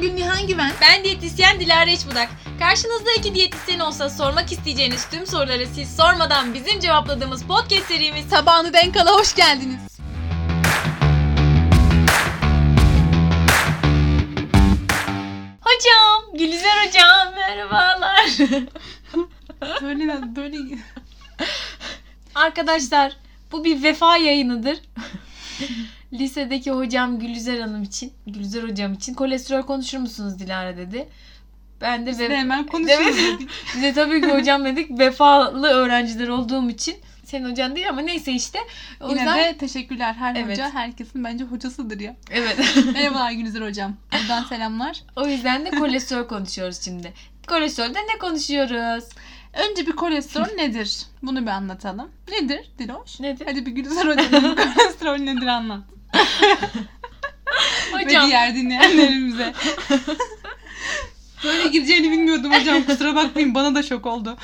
diyetisyen Gülnihan Güven. Ben diyetisyen Dilara İçbudak. Karşınızda iki diyetisyen olsa sormak isteyeceğiniz tüm soruları siz sormadan bizim cevapladığımız podcast serimiz Tabağını denk ala hoş geldiniz. Hocam, Gülizar hocam merhabalar. Böyle böyle Arkadaşlar bu bir vefa yayınıdır. Lisedeki hocam Gülizar Hanım için, Gülizar hocam için kolesterol konuşur musunuz Dilara dedi. Ben de biz de ve- hemen konuşuyoruz. Biz de tabii ki hocam dedik vefalı öğrenciler olduğum için. Senin hocan değil ama neyse işte. O Yine yüzden de teşekkürler her Evet. hoca herkesin bence hocasıdır ya. evet. Merhabalar Gülizar hocam. Buradan selamlar. o yüzden de kolesterol konuşuyoruz şimdi. Kolesterolde ne konuşuyoruz? Önce bir kolesterol nedir? Bunu bir anlatalım. Nedir Diloş? Nedir? Hadi bir Gülizar hocam kolesterol nedir anlat. Ve Hocam diğer dinleyenlerimize. Böyle gireceğini bilmiyordum hocam. Kusura bakmayın bana da şok oldu.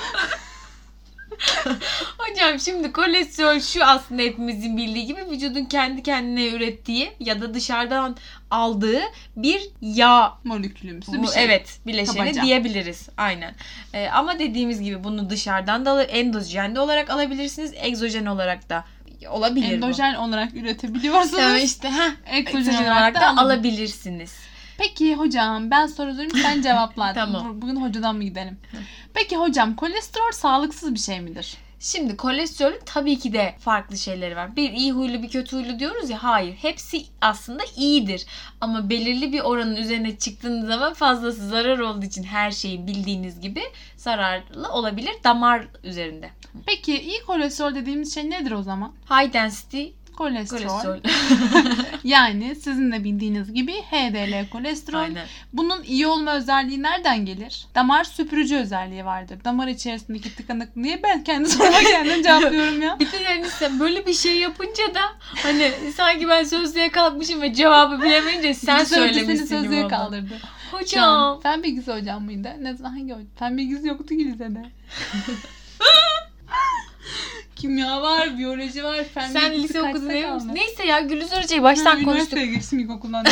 Hocam şimdi kolesterol şu aslında hepimizin bildiği gibi vücudun kendi kendine ürettiği ya da dışarıdan aldığı bir yağ Molekülümsü bu, bir şey. evet bileşeni Kabaca. diyebiliriz. Aynen. Ee, ama dediğimiz gibi bunu dışarıdan da al- endojen de olarak alabilirsiniz. Egzojen olarak da olabilir bu. Endojen olarak üretebiliyorsunuz. Tamam işte heh, Eksojen olarak da alabilirsiniz. Peki hocam ben soru sorayım sen cevapla. Tamam. Bu- Bugün hocadan mı gidelim? Peki hocam kolesterol sağlıksız bir şey midir? Şimdi kolesterolün tabii ki de farklı şeyleri var. Bir iyi huylu bir kötü huylu diyoruz ya hayır. Hepsi aslında iyidir. Ama belirli bir oranın üzerine çıktığınız zaman fazlası zarar olduğu için her şeyin bildiğiniz gibi zararlı olabilir damar üzerinde. Peki iyi kolesterol dediğimiz şey nedir o zaman? High density Kolesterol. kolesterol. Yani sizin de bildiğiniz gibi HDL kolesterol. Aynen. Bunun iyi olma özelliği nereden gelir? Damar süpürücü özelliği vardır. Damar içerisindeki tıkanık. Niye ben kendi soruma kendim cevaplıyorum ya? Bir de yani sen böyle bir şey yapınca da hani sanki ben sözlüğe kalkmışım ve cevabı bilemeyince sen Bilgisi hoca söylemişsin seni sözlüğe kaldırdı. Hocam. Fen bilgisi hocam mıydı? Ne zaman hangi hoca? Fen bilgisi yoktu ki lisede. Kimya var, biyoloji var, fen Sen lise okudun değil? Neyse ya Gülüzar Hoca'yı Ha, baştan konuştuk. Üniversiteye geçtim ilkokuldan.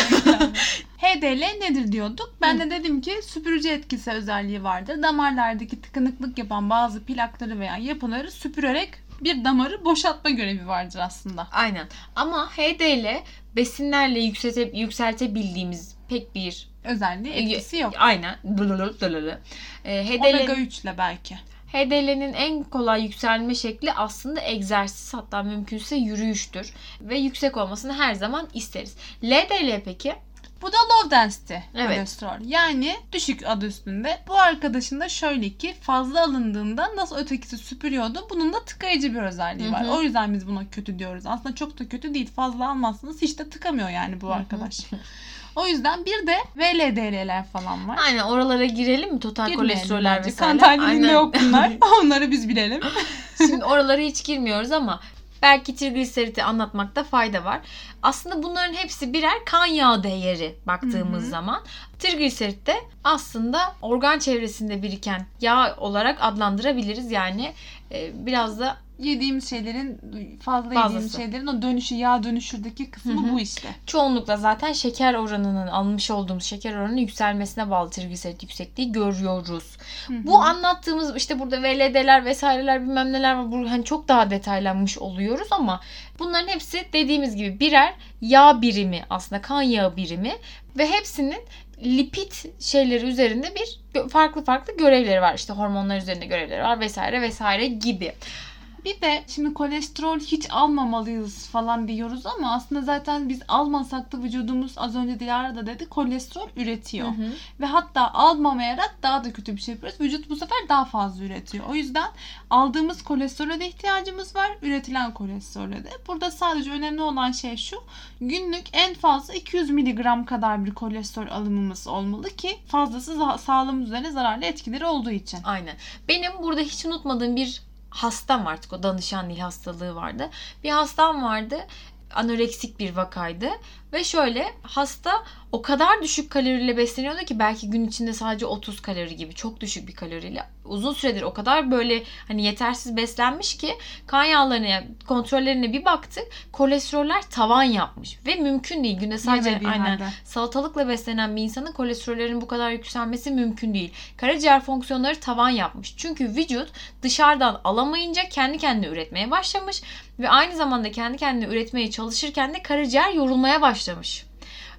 HDL nedir diyorduk. Ben de dedim ki süpürücü etkisi özelliği vardır. Damarlardaki tıkanıklık yapan bazı plakları veya yapıları süpürerek bir damarı boşaltma görevi vardır aslında. Aynen. Ama HDL besinlerle yükselte, yükseltebildiğimiz pek bir Özelliği etkisi yok. Aynen. Dılılıl. Ee, Omega HDL, 3 ile belki. HDL'nin en kolay yükselme şekli aslında egzersiz hatta mümkünse yürüyüştür. Ve yüksek olmasını her zaman isteriz. LDL peki? Bu da low density Evet. kolesterol. Yani düşük adı üstünde. Bu arkadaşın da şöyle ki fazla alındığında nasıl ötekisi süpürüyordu bunun da tıkayıcı bir özelliği var. Hı hı. O yüzden biz buna kötü diyoruz. Aslında çok da kötü değil. Fazla almazsınız hiç de tıkamıyor yani bu arkadaş. o yüzden bir de VLDL'ler falan var. Aynen oralara girelim mi? Total Girmeyelim kolesteroller bence. vesaire. Kan tahlilinde yok bunlar. Onları biz bilelim. Şimdi oralara hiç girmiyoruz ama belki trigliseriti anlatmakta fayda var. Aslında bunların hepsi birer kan yağı değeri baktığımız Hı hı. zaman. Trigliserit de aslında organ çevresinde biriken yağ olarak adlandırabiliriz. Yani e, biraz da Yediğimiz şeylerin fazla Fazlası. yediğimiz şeylerin o dönüşü yağ dönüşürdeki kısmı Hı hı. bu işte. çoğunlukla zaten şeker oranının almış olduğumuz şeker oranının yükselmesine bağlı trigliserit yüksekliği görüyoruz. Hı hı. Bu anlattığımız işte burada VLD'ler vesaireler bilmem neler var. Bu hani çok daha detaylanmış oluyoruz ama bunların hepsi dediğimiz gibi birer yağ birimi aslında kan yağı birimi ve hepsinin lipid şeyleri üzerinde bir farklı farklı görevleri var. İşte hormonlar üzerinde görevleri var vesaire vesaire gibi. Bir de şimdi kolesterol hiç almamalıyız falan diyoruz ama aslında zaten biz almasak da vücudumuz az önce Dilara da dedi kolesterol üretiyor. Hı hı. Ve hatta almamayarak daha da kötü bir şey yapıyoruz. Vücut bu sefer daha fazla üretiyor. O yüzden aldığımız kolesterole de ihtiyacımız var. Üretilen kolesterole de. Burada sadece önemli olan şey şu. Günlük en fazla 200 miligram kadar bir kolesterol alımımız olmalı ki fazlası sağlığımız üzerine zararlı etkileri olduğu için. Aynen. Benim burada hiç unutmadığım bir hastam artık o danışan Nil hastalığı vardı. Bir hastam vardı. Anoreksik bir vakaydı. Ve şöyle hasta o kadar düşük kaloriyle besleniyordu ki belki gün içinde sadece 30 kalori gibi çok düşük bir kaloriyle uzun süredir o kadar böyle hani yetersiz beslenmiş ki kan yağlarına kontrollerine bir baktık kolesteroller tavan yapmış ve mümkün değil günde sadece Yemediği aynen halde. salatalıkla beslenen bir insanın kolesterollerinin bu kadar yükselmesi mümkün değil. Karaciğer fonksiyonları tavan yapmış. Çünkü vücut dışarıdan alamayınca kendi kendine üretmeye başlamış ve aynı zamanda kendi kendine üretmeye çalışırken de karaciğer yorulmaya başlamış.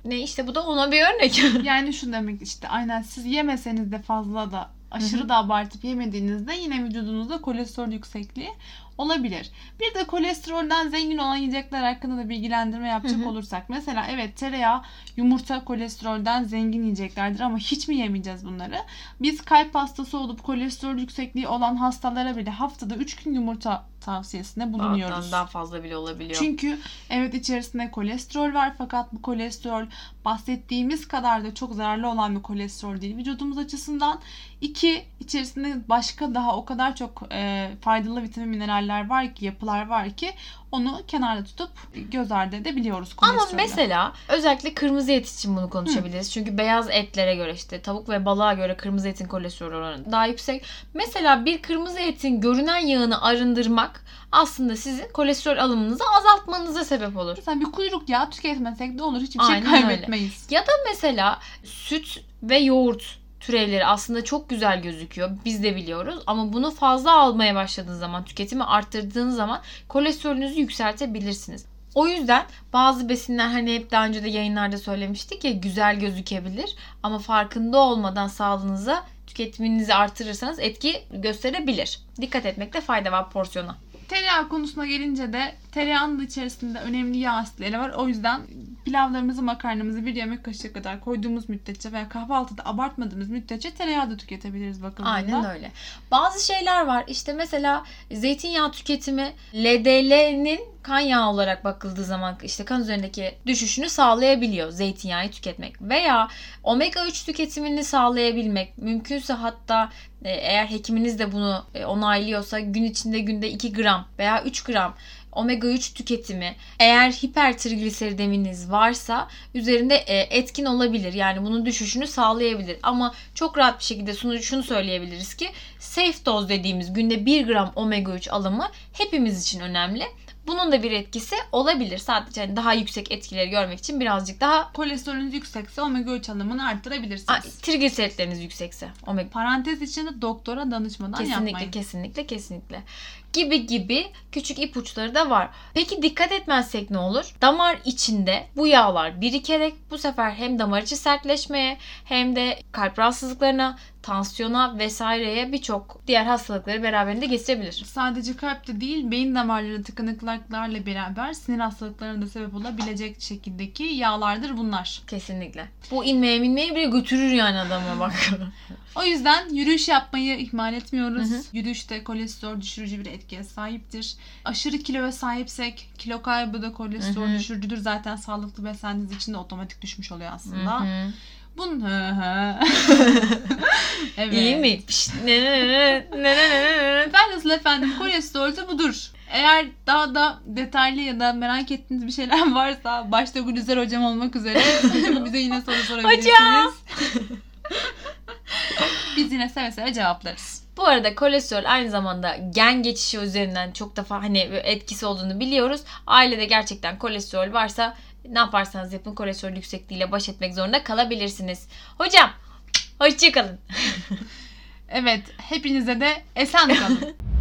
Ne işte bu da ona bir örnek. Yani şu demek işte aynen siz yemeseniz de fazla da aşırı Hı da abartıp yemediğinizde yine vücudunuzda kolesterol yüksekliği olabilir. Bir de kolesterolden zengin olan yiyecekler hakkında da bilgilendirme yapacak Hı hı. olursak. Mesela evet tereyağı, yumurta kolesterolden zengin yiyeceklerdir ama hiç mi yemeyeceğiz bunları? Biz kalp hastası olup kolesterol yüksekliği olan hastalara bile haftada 3 gün yumurta tavsiyesinde bulunuyoruz. Bazen daha fazla bile olabiliyor. Çünkü evet içerisinde kolesterol var fakat bu kolesterol bahsettiğimiz kadar da çok zararlı olan bir kolesterol değil vücudumuz açısından. İki, içerisinde başka daha o kadar çok e, faydalı vitamin mineraller var ki, yapılar var ki onu kenarda tutup göz ardı edebiliyoruz Ama kolesterolü. mesela özellikle kırmızı et için bunu konuşabiliriz. Çünkü beyaz etlere göre işte tavuk ve balığa göre kırmızı etin kolesterol oranı daha yüksek. Mesela bir kırmızı etin görünen yağını arındırmak aslında sizin kolesterol alımınızı azaltmanıza sebep olur. Mesela bir kuyruk yağı tüketmesek de olur. Hiçbir şey Aynen öyle. kaybetmeyiz. Ya da mesela süt ve yoğurt türevleri aslında çok güzel gözüküyor. Biz de biliyoruz. Ama bunu fazla almaya başladığınız zaman, tüketimi arttırdığınız zaman kolesterolünüzü yükseltebilirsiniz. O yüzden bazı besinler hani hep daha önce de yayınlarda söylemiştik ya güzel gözükebilir ama farkında olmadan sağlığınıza tüketiminizi artırırsanız etki gösterebilir. Dikkat etmekte fayda var porsiyona. Tereyağı konusuna gelince de tereyağının içerisinde önemli yağ asitleri var. O yüzden pilavlarımızı, makarnamızı bir yemek kaşığı kadar koyduğumuz müddetçe veya kahvaltıda abartmadığımız müddetçe tereyağı da tüketebiliriz bakıldığında. Aynen öyle. Bazı şeyler var. İşte mesela zeytinyağı tüketimi LDL'nin kan yağı olarak bakıldığı zaman işte kan üzerindeki düşüşünü sağlayabiliyor zeytinyağı tüketmek. Veya omega 3 tüketimini sağlayabilmek. Mümkünse hatta e, eğer hekiminiz de bunu e, onaylıyorsa gün içinde günde 2 gram veya 3 gram omega 3 tüketimi eğer hipertrigliserideminiz varsa üzerinde e, etkin olabilir. Yani bunun düşüşünü sağlayabilir. Ama çok rahat bir şekilde şunu, şunu söyleyebiliriz ki safe dose dediğimiz günde 1 gram omega 3 alımı hepimiz için önemli. Bunun da bir etkisi olabilir. Sadece hani daha yüksek etkileri görmek için birazcık daha Kolesterolünüz yüksekse omega 3 alımını arttırabilirsiniz. trigliseritleriniz yüksekse omega Parantez içinde doktora danışmadan Kesinlikle yapmayın. kesinlikle kesinlikle. Gibi gibi küçük ipuçları da var. Peki dikkat etmezsek ne olur? Damar içinde bu yağlar birikerek bu sefer hem damar içi sertleşmeye hem de kalp rahatsızlıklarına, tansiyona vesaireye birçok diğer hastalıkları beraberinde getirebilir. Sadece kalpte değil beyin damarları tıkanıklıklarla beraber sinir hastalıklarına da sebep olabilecek şekildeki yağlardır bunlar. Kesinlikle. Bu inmeye minmeye bile götürür yani adamı bak. O yüzden yürüyüş yapmayı ihmal etmiyoruz. Hı hı. Yürüyüşte kolesterol düşürücü bir etkiye sahiptir. Aşırı kiloya sahipsek kilo kaybı da kolesterol Hı hı. düşürücüdür. Zaten sağlıklı beslendiğiniz için de otomatik düşmüş oluyor aslında. Hı hı. Hı. evet. İyi mi? Velhasıl efendim kolesterol de budur. Eğer daha da detaylı ya da merak ettiğiniz bir şeyler varsa başta Gülüzer hocam olmak üzere bize yine soru sorabilirsiniz. Hocam! Biz yine seve seve cevaplarız. Bu arada kolesterol aynı zamanda gen geçişi üzerinden çok defa hani etkisi olduğunu biliyoruz. Ailede gerçekten kolesterol varsa ne yaparsanız yapın kolesterol yüksekliğiyle baş etmek zorunda kalabilirsiniz. Hocam hoşçakalın. Evet hepinize de esen kalın.